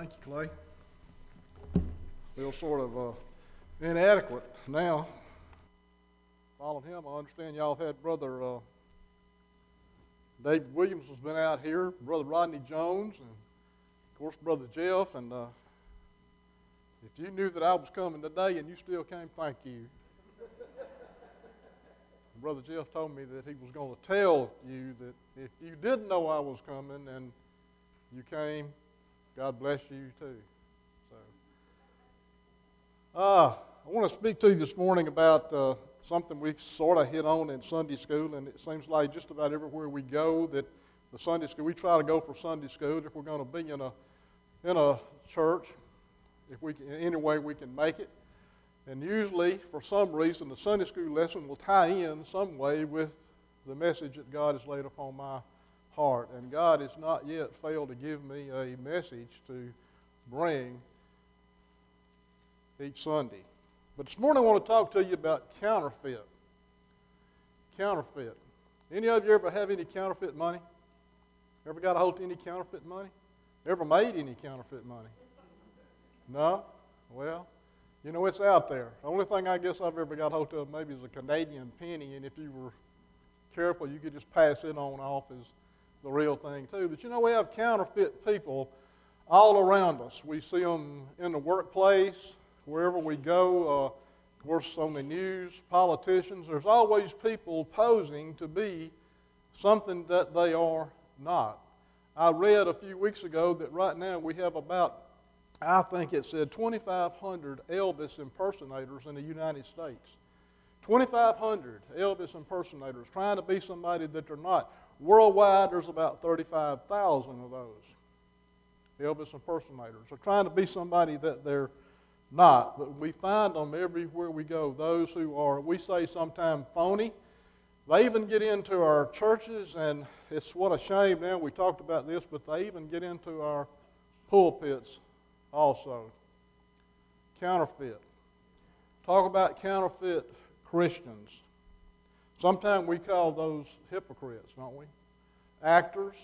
Thank you, Clay. Feel sort of uh, inadequate now. Following him, I understand y'all have had Brother uh, David Williams has been out here, Brother Rodney Jones, and of course Brother Jeff. And uh, if you knew that I was coming today and you still came, thank you. Brother Jeff told me that he was going to tell you that if you didn't know I was coming and you came, God bless you too. So, uh, I want to speak to you this morning about uh, something we sort of hit on in Sunday school, and it seems like just about everywhere we go that the Sunday school we try to go for Sunday school if we're going to be in a in a church, if we can, in any way we can make it. And usually, for some reason, the Sunday school lesson will tie in some way with the message that God has laid upon my heart. And God has not yet failed to give me a message to bring each Sunday. But this morning I want to talk to you about counterfeit. Counterfeit. Any of you ever have any counterfeit money? Ever got a hold of any counterfeit money? Ever made any counterfeit money? No? Well, you know, it's out there. The only thing I guess I've ever got hold of maybe is a Canadian penny, and if you were careful, you could just pass it on off as the real thing, too. But you know, we have counterfeit people all around us. We see them in the workplace, wherever we go. Uh, of course, on the news, politicians, there's always people posing to be something that they are not. I read a few weeks ago that right now we have about I think it said 2,500 Elvis impersonators in the United States. 2,500 Elvis impersonators trying to be somebody that they're not. Worldwide, there's about 35,000 of those Elvis impersonators. They're trying to be somebody that they're not. But we find them everywhere we go. Those who are, we say sometimes, phony. They even get into our churches, and it's what a shame now. We talked about this, but they even get into our pulpits also. Counterfeit. Talk about counterfeit Christians. Sometimes we call those hypocrites, don't we? Actors.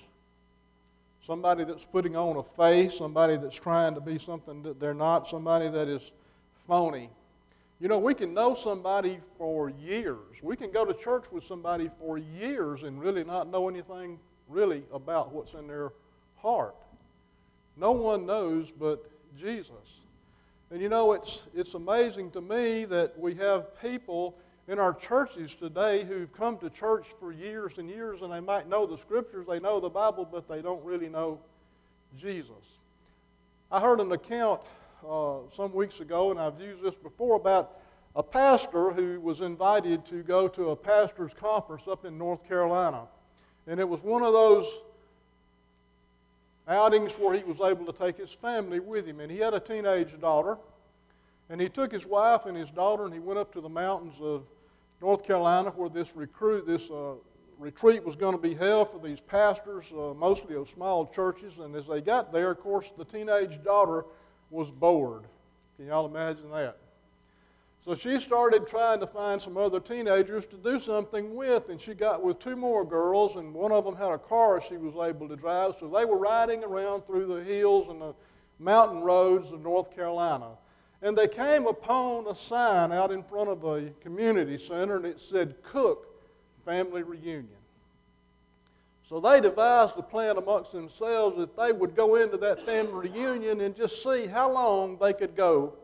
Somebody that's putting on a face, somebody that's trying to be something that they're not, somebody that is phony. You know, we can know somebody for years. We can go to church with somebody for years and really not know anything really about what's in their heart. No one knows but Jesus. And you know, it's, it's amazing to me that we have people in our churches today who've come to church for years and years and they might know the scriptures, they know the Bible, but they don't really know Jesus. I heard an account uh, some weeks ago, and I've used this before, about a pastor who was invited to go to a pastor's conference up in North Carolina. And it was one of those outings where he was able to take his family with him. And he had a teenage daughter. And he took his wife and his daughter and he went up to the mountains of North Carolina where this recruit, this uh, retreat was going to be held for these pastors, uh, mostly of small churches. And as they got there, of course, the teenage daughter was bored. Can y'all imagine that? So she started trying to find some other teenagers to do something with, and she got with two more girls, and one of them had a car she was able to drive. So they were riding around through the hills and the mountain roads of North Carolina. And they came upon a sign out in front of a community center, and it said Cook Family Reunion. So they devised a plan amongst themselves that they would go into that family reunion and just see how long they could go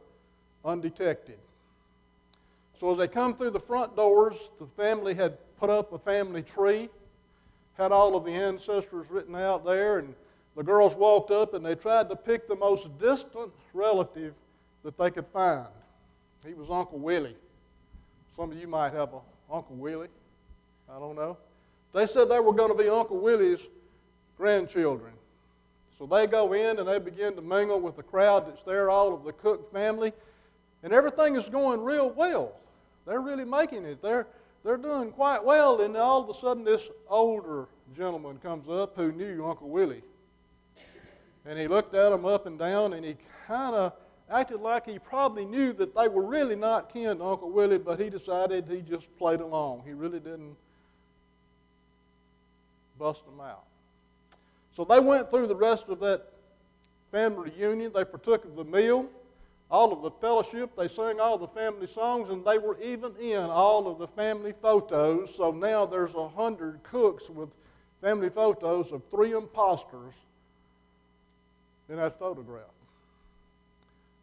undetected. So as they come through the front doors, the family had put up a family tree, had all of the ancestors written out there, and the girls walked up and they tried to pick the most distant relative that they could find. He was Uncle Willie. Some of you might have an Uncle Willie. I don't know. They said they were going to be Uncle Willie's grandchildren. So they go in and they begin to mingle with the crowd that's there, all of the Cook family, and everything is going real well. They're really making it. They're, they're doing quite well. And all of a sudden, this older gentleman comes up who knew Uncle Willie. And he looked at him up and down, and he kind of acted like he probably knew that they were really not kin to Uncle Willie, but he decided he just played along. He really didn't bust them out. So they went through the rest of that family reunion. They partook of the meal, all of the fellowship. They sang all the family songs, and they were even in all of the family photos. So now there's a hundred cooks with family photos of three imposters in that photograph.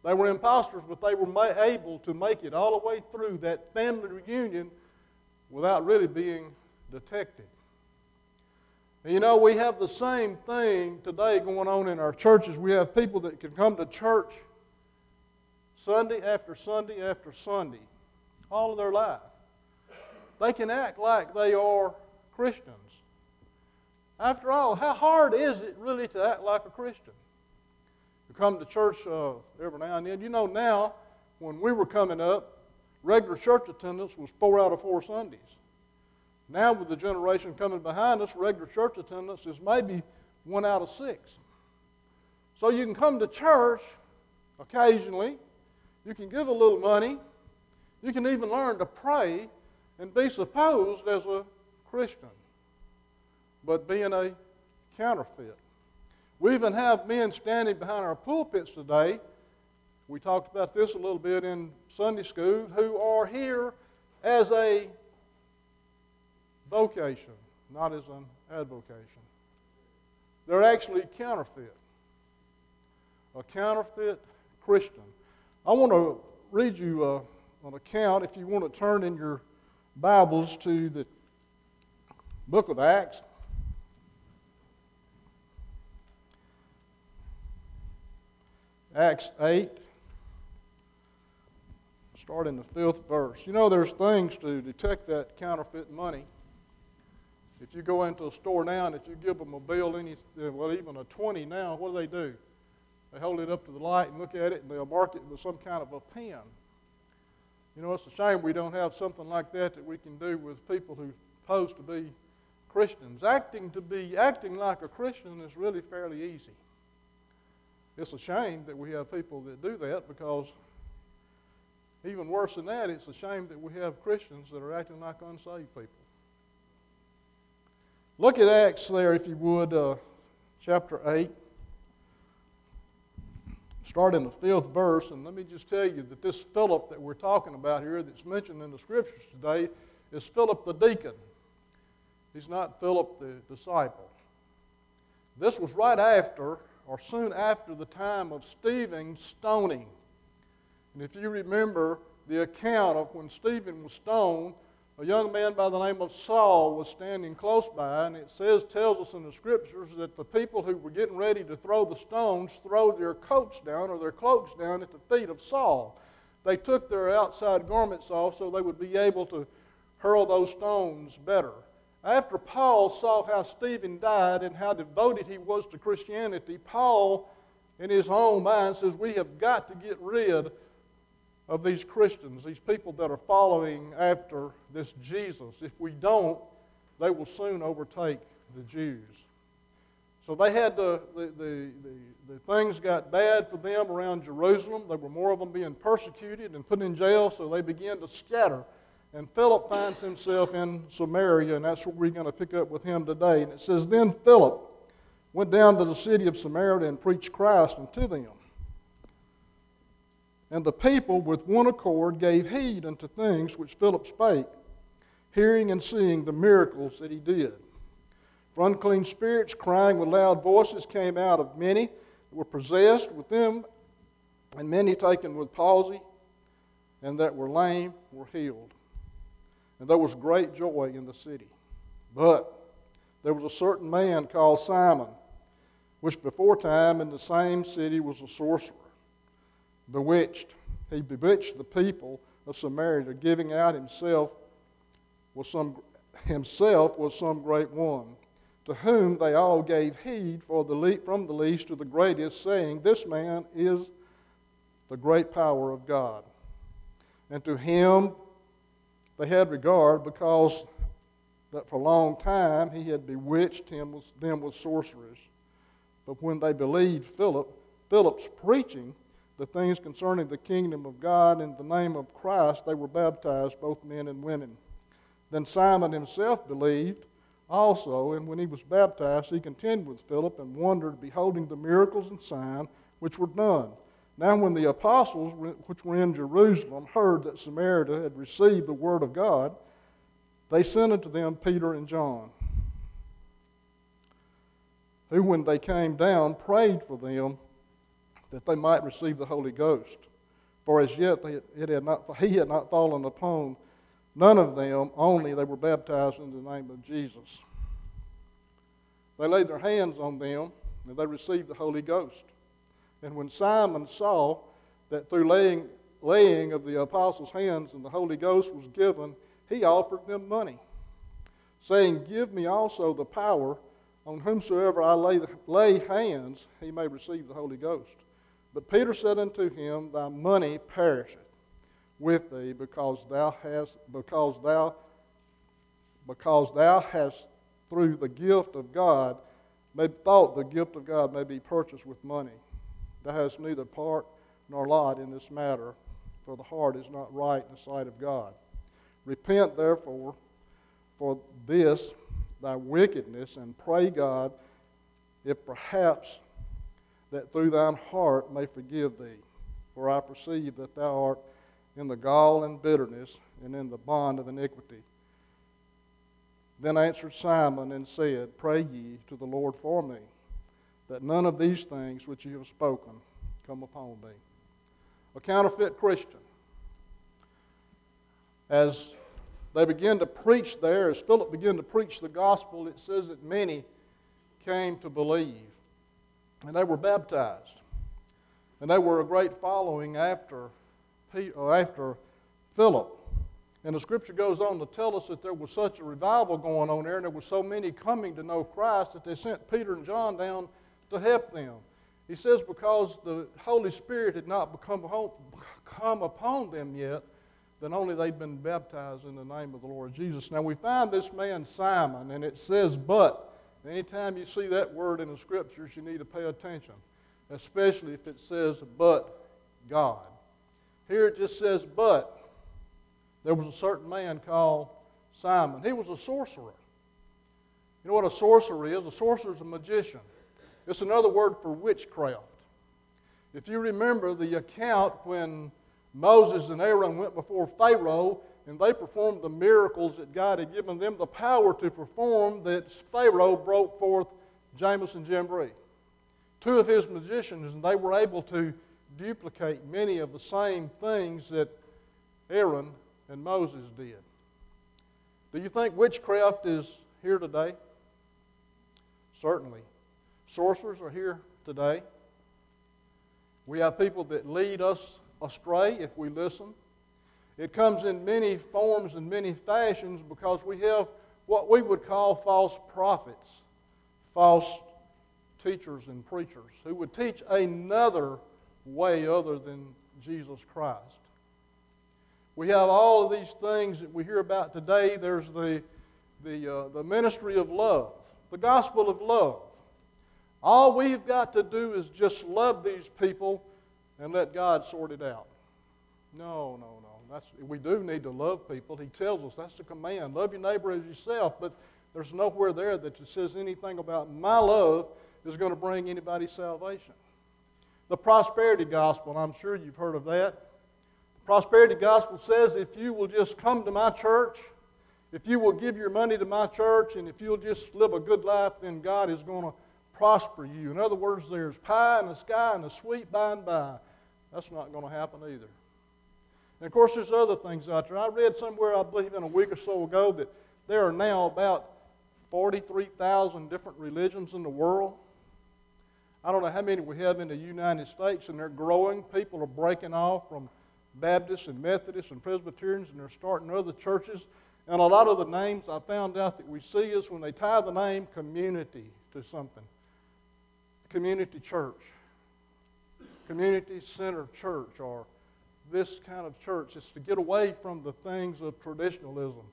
They were imposters, but they were able to make it all the way through that family reunion without really being detected. And you know, we have the same thing today going on in our churches. We have people that can come to church Sunday after Sunday after Sunday all of their life. They can act like they are Christians. After all, how hard is it really to act like a Christian? Come to church uh, every now and then. You know, now, when we were coming up, regular church attendance was four out of four Sundays. Now, with the generation coming behind us, regular church attendance is maybe one out of six. So you can come to church occasionally, you can give a little money, you can even learn to pray and be supposed as a Christian but being a counterfeit. We even have men standing behind our pulpits today. We talked about this a little bit in Sunday school who are here as a vocation, not as an advocation. They're actually counterfeit. A counterfeit Christian. I want to read you uh, an account, if you want to turn in your Bibles to the book of Acts. Acts 8, start in the fifth verse. You know, there's things to detect that counterfeit money. If you go into a store now and if you give them a bill, any, well, even a 20 now, what do they do? They hold it up to the light and look at it and they'll mark it with some kind of a pen. You know, it's a shame we don't have something like that that we can do with people who pose to be Christians. Acting to be acting like a Christian is really fairly easy. It's a shame that we have people that do that because even worse than that, it's a shame that we have Christians that are acting like unsaved people. Look at Acts there, if you would, uh, chapter 8. Start in the fifth verse, and let me just tell you that this Philip that we're talking about here, that's mentioned in the scriptures today, is Philip the deacon. He's not Philip the disciple. This was right after or soon after the time of Stephen's stoning. And if you remember the account of when Stephen was stoned, a young man by the name of Saul was standing close by, and it says, tells us in the scriptures that the people who were getting ready to throw the stones throw their coats down or their cloaks down at the feet of Saul. They took their outside garments off so they would be able to hurl those stones better. After Paul saw how Stephen died and how devoted he was to Christianity, Paul, in his own mind, says, We have got to get rid of these Christians, these people that are following after this Jesus. If we don't, they will soon overtake the Jews. So they had to, the, the, the, the, things got bad for them around Jerusalem. There were more of them being persecuted and put in jail, so they began to scatter. And Philip finds himself in Samaria, and that's what we're going to pick up with him today. And it says, Then Philip went down to the city of Samaria and preached Christ unto them. And the people with one accord gave heed unto things which Philip spake, hearing and seeing the miracles that he did. For unclean spirits, crying with loud voices, came out of many that were possessed with them, and many taken with palsy, and that were lame were healed and there was great joy in the city. But there was a certain man called Simon, which before time in the same city was a sorcerer, bewitched. He bewitched the people of Samaria, to giving out himself was some himself was some great one, to whom they all gave heed for the from the least to the greatest, saying, This man is the great power of God. And to him they had regard because that for a long time he had bewitched him with, them with sorceries. But when they believed Philip, Philip's preaching the things concerning the kingdom of God in the name of Christ, they were baptized, both men and women. Then Simon himself believed also, and when he was baptized, he continued with Philip and wondered, beholding the miracles and signs which were done. Now, when the apostles, which were in Jerusalem, heard that Samaria had received the word of God, they sent unto them Peter and John, who, when they came down, prayed for them that they might receive the Holy Ghost. For as yet they, it had not, he had not fallen upon none of them, only they were baptized in the name of Jesus. They laid their hands on them, and they received the Holy Ghost. And when Simon saw that through laying, laying of the apostles' hands and the Holy Ghost was given, he offered them money, saying, Give me also the power on whomsoever I lay, lay hands, he may receive the Holy Ghost. But Peter said unto him, Thy money perisheth with thee, because thou hast because thou because thou hast through the gift of God may thought the gift of God may be purchased with money. Thou hast neither part nor lot in this matter, for the heart is not right in the sight of God. Repent therefore for this thy wickedness, and pray God, if perhaps that through thine heart may forgive thee. For I perceive that thou art in the gall and bitterness, and in the bond of iniquity. Then answered Simon and said, Pray ye to the Lord for me, that none of these things which you have spoken come upon me. A counterfeit Christian. As they began to preach there, as Philip began to preach the gospel, it says that many came to believe. And they were baptized. And they were a great following after, uh, after Philip. And the scripture goes on to tell us that there was such a revival going on there, and there were so many coming to know Christ that they sent Peter and John down to help them. He says because the Holy Spirit had not become, come upon them yet, then only they'd been baptized in the name of the Lord Jesus. Now we find this man Simon, and it says, but. Anytime you see that word in the scriptures, you need to pay attention, especially if it says, but God. Here it just says, but. There was a certain man called Simon. He was a sorcerer. You know what a sorcerer is? A sorcerer is a magician. It's another word for witchcraft. If you remember the account when Moses and Aaron went before Pharaoh and they performed the miracles that God had given them the power to perform, that Pharaoh brought forth Jannes and Jambres, two of his magicians, and they were able to duplicate many of the same things that Aaron and Moses did. Do you think witchcraft is here today? Certainly. Sorcerers are here today. We have people that lead us astray if we listen. It comes in many forms and many fashions because we have what we would call false prophets, false teachers and preachers who would teach another way other than Jesus Christ. We have all of these things that we hear about today. There's the, the, uh, the ministry of love, the gospel of love. All we've got to do is just love these people and let God sort it out. No, no, no. That's, we do need to love people. He tells us that's the command. Love your neighbor as yourself, but there's nowhere there that says anything about my love is going to bring anybody salvation. The prosperity gospel, I'm sure you've heard of that. The prosperity gospel says if you will just come to my church, if you will give your money to my church, and if you'll just live a good life, then God is going to prosper you. In other words, there's pie in the sky and a sweet by and by. That's not going to happen either. And of course, there's other things out there. I read somewhere, I believe, in a week or so ago, that there are now about 43,000 different religions in the world. I don't know how many we have in the United States, and they're growing. People are breaking off from Baptists and Methodists and Presbyterians, and they're starting other churches. And a lot of the names I found out that we see is when they tie the name community to something community church community center church or this kind of church is to get away from the things of traditionalism.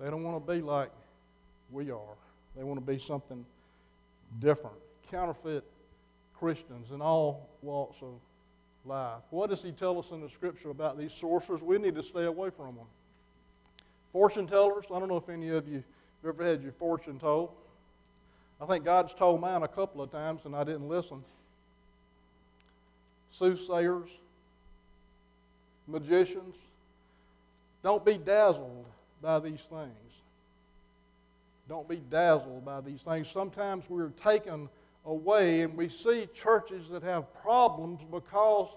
They don't want to be like we are, they want to be something different. Counterfeit Christians in all walks of life. What does he tell us in the scripture about these sorcerers? We need to stay away from them. Fortune tellers, I don't know if any of you have ever had your fortune told. I think God's told mine a couple of times and I didn't listen. soothsayers, magicians. Don't be dazzled by these things. Don't be dazzled by these things. Sometimes we're taken away and we see churches that have problems because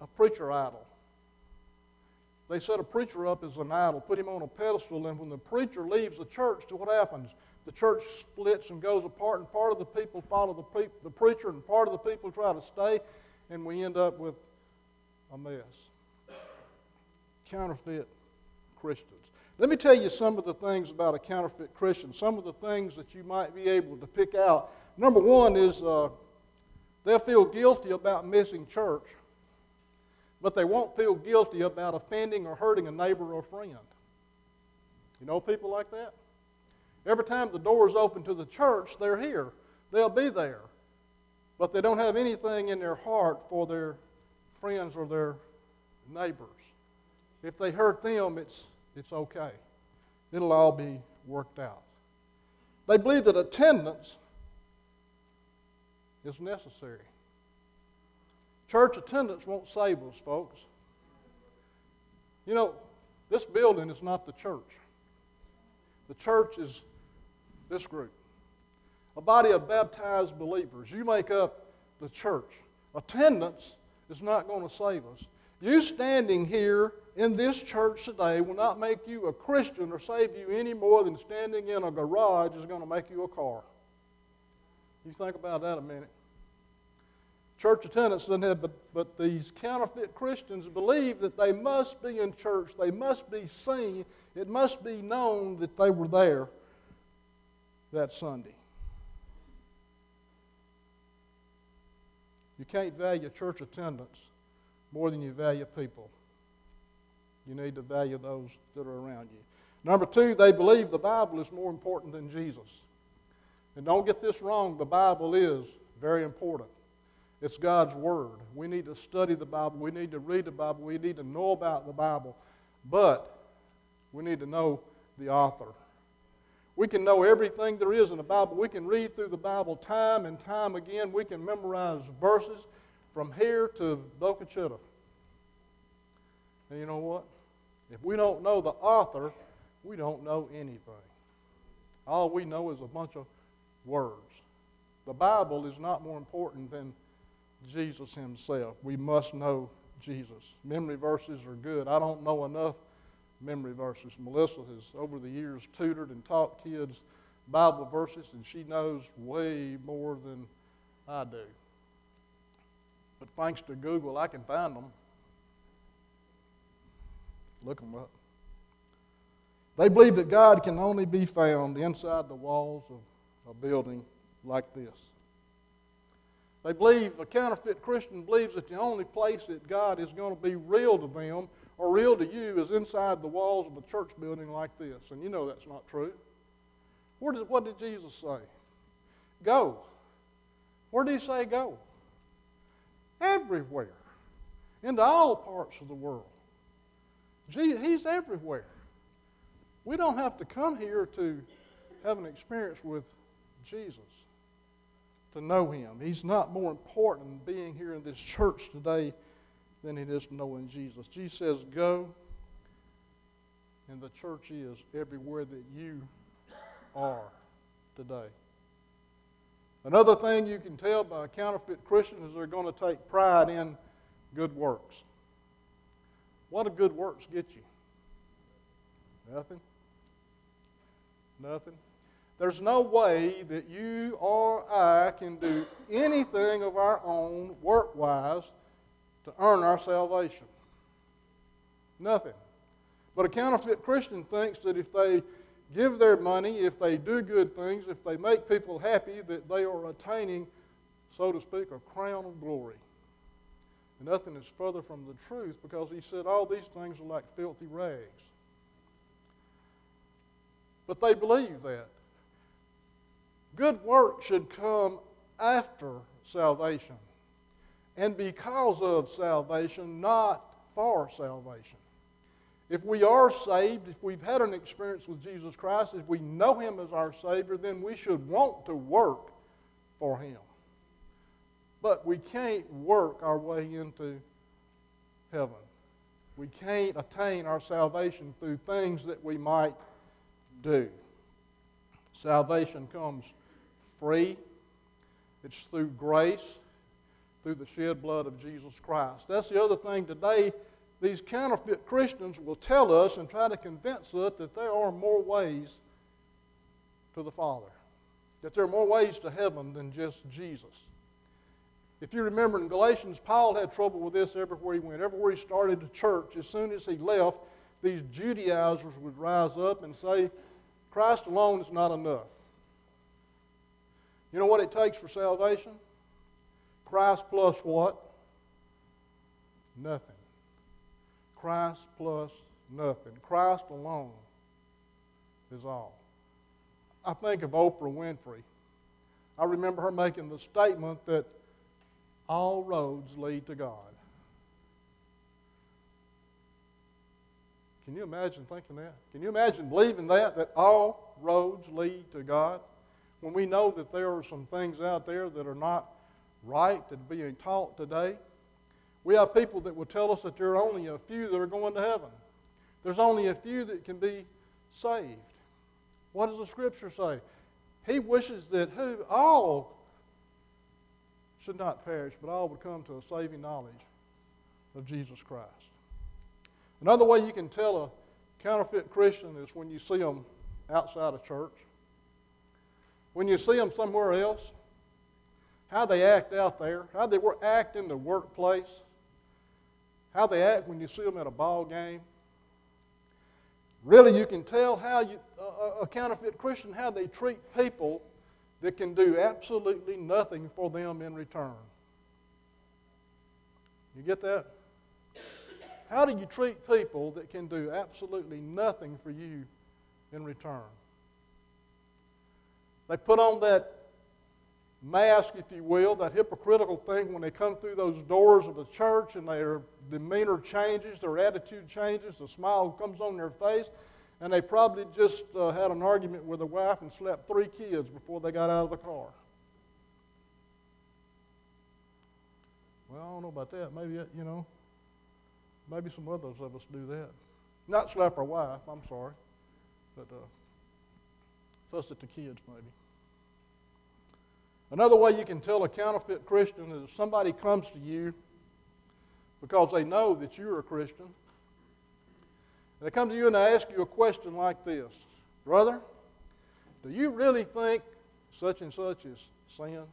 a preacher idol. They set a preacher up as an idol, put him on a pedestal, and when the preacher leaves the church, what happens? The church splits and goes apart, and part of the people follow the, pre- the preacher, and part of the people try to stay, and we end up with a mess. Counterfeit Christians. Let me tell you some of the things about a counterfeit Christian, some of the things that you might be able to pick out. Number one is uh, they'll feel guilty about missing church but they won't feel guilty about offending or hurting a neighbor or friend. You know people like that? Every time the doors open to the church, they're here. They'll be there. But they don't have anything in their heart for their friends or their neighbors. If they hurt them, it's, it's okay. It'll all be worked out. They believe that attendance is necessary. Church attendance won't save us, folks. You know, this building is not the church. The church is this group. A body of baptized believers. You make up the church. Attendance is not going to save us. You standing here in this church today will not make you a Christian or save you any more than standing in a garage is going to make you a car. You think about that a minute. Church attendance doesn't have, but, but these counterfeit Christians believe that they must be in church, they must be seen, it must be known that they were there that Sunday. You can't value church attendance more than you value people. You need to value those that are around you. Number two, they believe the Bible is more important than Jesus. And don't get this wrong, the Bible is very important. It's God's Word. We need to study the Bible. We need to read the Bible. We need to know about the Bible. But we need to know the author. We can know everything there is in the Bible. We can read through the Bible time and time again. We can memorize verses from here to Boca. And you know what? If we don't know the author, we don't know anything. All we know is a bunch of words. The Bible is not more important than Jesus himself. We must know Jesus. Memory verses are good. I don't know enough memory verses. Melissa has, over the years, tutored and taught kids Bible verses, and she knows way more than I do. But thanks to Google, I can find them. Look them up. They believe that God can only be found inside the walls of a building like this. They believe, a counterfeit Christian believes that the only place that God is going to be real to them or real to you is inside the walls of a church building like this. And you know that's not true. Did, what did Jesus say? Go. Where did he say go? Everywhere. Into all parts of the world. he's everywhere. We don't have to come here to have an experience with Jesus to know Him. He's not more important being here in this church today than it is knowing Jesus. Jesus says, Go, and the church is everywhere that you are today. Another thing you can tell by a counterfeit Christian is they're going to take pride in good works. What do good works get you? Nothing. Nothing. There's no way that you or I can do anything of our own work wise to earn our salvation. Nothing. But a counterfeit Christian thinks that if they give their money, if they do good things, if they make people happy, that they are attaining, so to speak, a crown of glory. And nothing is further from the truth because he said all these things are like filthy rags. But they believe that. Good work should come after salvation and because of salvation, not for salvation. If we are saved, if we've had an experience with Jesus Christ, if we know Him as our Savior, then we should want to work for Him. But we can't work our way into heaven. We can't attain our salvation through things that we might do. Salvation comes free, it's through grace, through the shed blood of Jesus Christ. That's the other thing today. These counterfeit Christians will tell us and try to convince us that there are more ways to the Father, that there are more ways to heaven than just Jesus. If you remember in Galatians, Paul had trouble with this everywhere he went. Everywhere he started a church, as soon as he left, these Judaizers would rise up and say, Christ alone is not enough. You know what it takes for salvation? Christ plus what? Nothing. Christ plus nothing. Christ alone is all. I think of Oprah Winfrey. I remember her making the statement that all roads lead to God. Can you imagine thinking that? Can you imagine believing that, that all roads lead to God? When we know that there are some things out there that are not right are being taught today. We have people that will tell us that there are only a few that are going to heaven. There's only a few that can be saved. What does the scripture say? He wishes that who all should not perish, but all would come to a saving knowledge of Jesus Christ. Another way you can tell a counterfeit Christian is when you see them outside of church. When you see them somewhere else, how they act out there, how they act in the workplace, how they act when you see them at a ball game. Really, you can tell how you, a counterfeit Christian how they treat people that can do absolutely nothing for them in return. You get that? How do you treat people that can do absolutely nothing for you in return? They put on that mask, if you will, that hypocritical thing when they come through those doors of the church and their demeanor changes, their attitude changes, the smile comes on their face, and they probably just uh, had an argument with a wife and slept three kids before they got out of the car. Well, I don't know about that. Maybe, you know, maybe some others of us do that. Not slap our wife, I'm sorry, but uh, fuss at the kids maybe. Another way you can tell a counterfeit Christian is if somebody comes to you because they know that you're a Christian And they come to you and they ask you a question like this Brother, do you really think such and such is sin?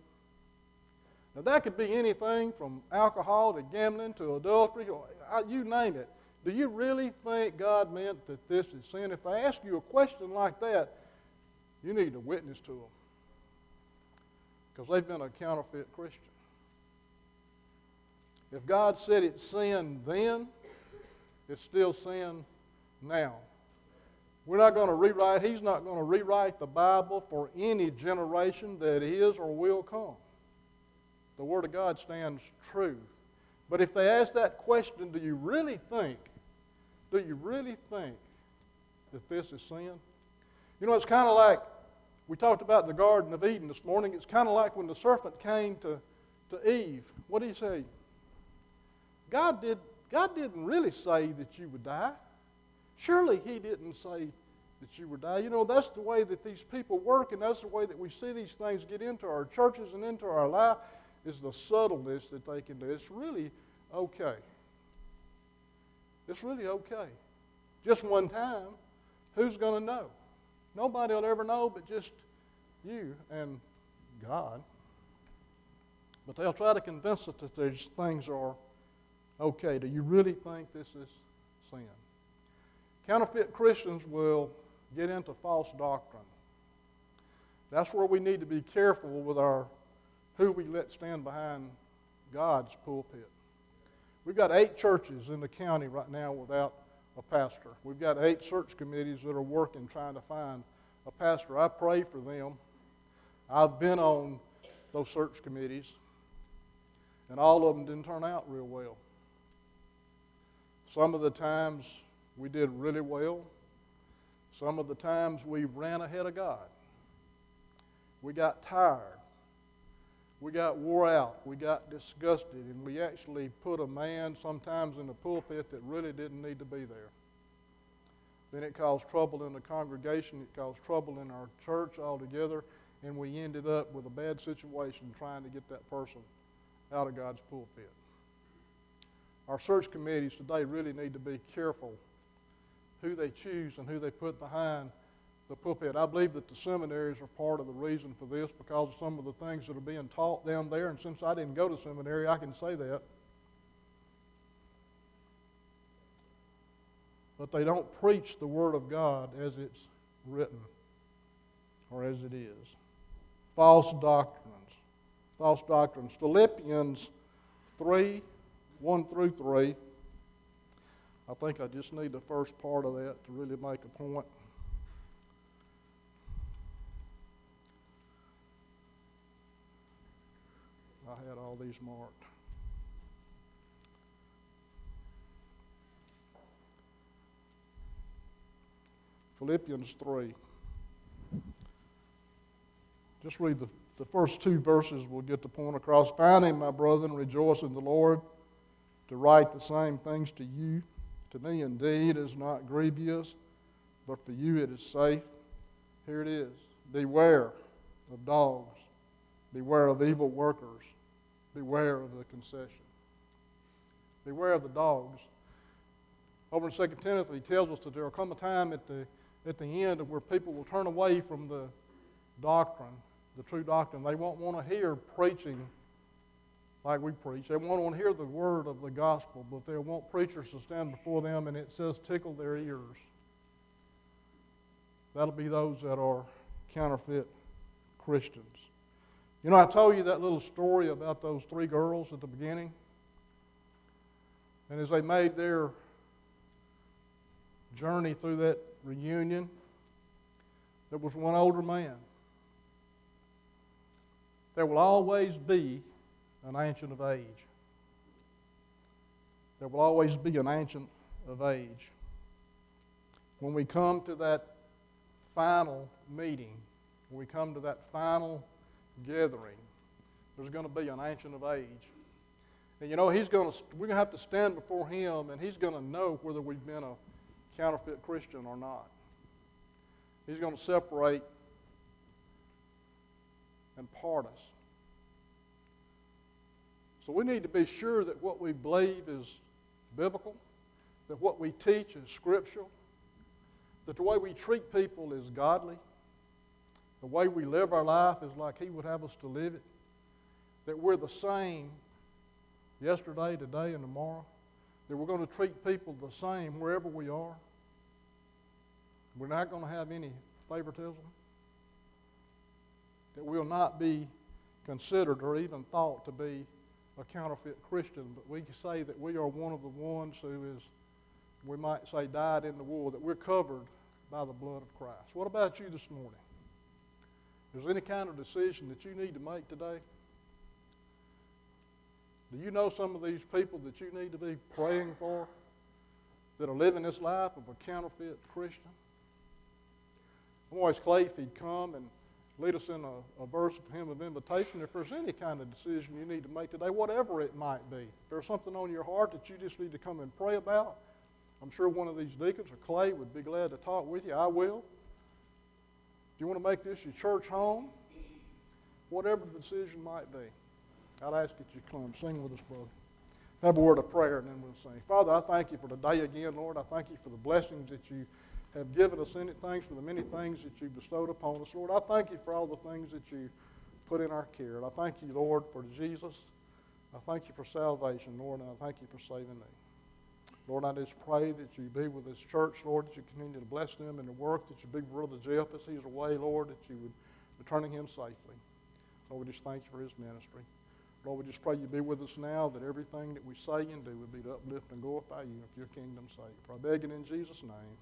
Now, that could be anything from alcohol to gambling to adultery, or uh, you name it. Do you really think God meant that this is sin? If they ask you a question like that, you need to witness to them because they've been a counterfeit Christian. If God said it's sin then, it's still sin now. We're not going to rewrite, He's not going to rewrite the Bible for any generation that is or will come. The Word of God stands true. But if they ask that question, do you really think, do you really think that this is sin? You know, it's kind of like we talked about the Garden of Eden this morning. It's kind of like when the serpent came to, to Eve. What did he say? God, did, God didn't really say that you would die. Surely he didn't say that you would die. You know, that's the way that these people work, and that's the way that we see these things get into our churches and into our life, is the subtleness that they can do. It's really okay. It's really okay. Just one time, who's going to know? Nobody will ever know but just you and God. But they'll try to convince us that these things are okay. Do you really think this is sin? Counterfeit Christians will get into false doctrine. That's where we need to be careful with our who we let stand behind God's pulpit. We've got eight churches in the county right now without a pastor. We've got eight search committees that are working trying to find a pastor. I pray for them. I've been on those search committees, and all of them didn't turn out real well. Some of the times we did really well. Some of the times we ran ahead of God. We got tired. We got wore out, we got disgusted, and we actually put a man sometimes in the pulpit that really didn't need to be there. Then it caused trouble in the congregation, it caused trouble in our church altogether, and we ended up with a bad situation trying to get that person out of God's pulpit. Our search committees today really need to be careful who they choose and who they put behind the pulpit. I believe that the seminaries are part of the reason for this because of some of the things that are being taught down there. And since I didn't go to seminary, I can say that. But they don't preach the Word of God as it's written or as it is. False doctrines. False doctrines. Philippians 3 1 through 3. I think I just need the first part of that to really make a point. I had all these marked. Philippians 3. Just read the, the first two verses, we'll get the point across. Finally, my brethren, rejoice in the Lord. To write the same things to you, to me indeed is not grievous, but for you it is safe. Here it is Beware of dogs, beware of evil workers beware of the concision. Beware of the dogs. Over in 2 Timothy, he tells us that there will come a time at the, at the end where people will turn away from the doctrine, the true doctrine. They won't want to hear preaching like we preach. They won't want to hear the word of the gospel, but they want preachers to stand before them and it says tickle their ears. That'll be those that are counterfeit Christians. You know, I told you that little story about those three girls at the beginning. And as they made their journey through that reunion, there was one older man. There will always be an ancient of age. There will always be an ancient of age. When we come to that final meeting, when we come to that final gathering, there's going to be an ancient of age. And you know, he's going to, we're going to have to stand before him, and he's going to know whether we've been a counterfeit Christian or not. He's going to separate and part us. So we need to be sure that what we believe is biblical, that what we teach is scriptural, that the way we treat people is godly the way we live our life is like He would have us to live it. That we're the same yesterday, today, and tomorrow. That we're going to treat people the same wherever we are. We're not going to have any favoritism. That we'll not be considered or even thought to be a counterfeit Christian, but we say that we are one of the ones who is, we might say, died in the war, that we're covered by the blood of Christ. What about you this morning? Is there any kind of decision that you need to make today? Do you know some of these people that you need to be praying for that are living this life of a counterfeit Christian? I'm always glad if he'd come and lead us in a, a verse of hymn of invitation. If there's any kind of decision you need to make today, whatever it might be, if there's something on your heart that you just need to come and pray about, I'm sure one of these deacons or Clay would be glad to talk with you. I will you want to make this your church home, whatever the decision might be, I'd ask that you come. Sing with us, brother. Have a word of prayer, and then we'll sing. Father, I thank you for today again, Lord. I thank you for the blessings that you have given us in it. Thanks for the many things that you bestowed upon us, Lord. I thank you for all the things that you put in our care. And I thank you, Lord, for Jesus. I thank you for salvation, Lord, and I thank you for saving me. Lord, I just pray that you be with this church, Lord, that you continue to bless them in the work, that you be with Brother Jeff as he's away, Lord, that you would returning him safely. Lord, we just thank you for his ministry. Lord, we just pray you be with us now, that everything that we say and do would be to uplift and glorify you for your kingdom's sake. For I beg it in Jesus' name.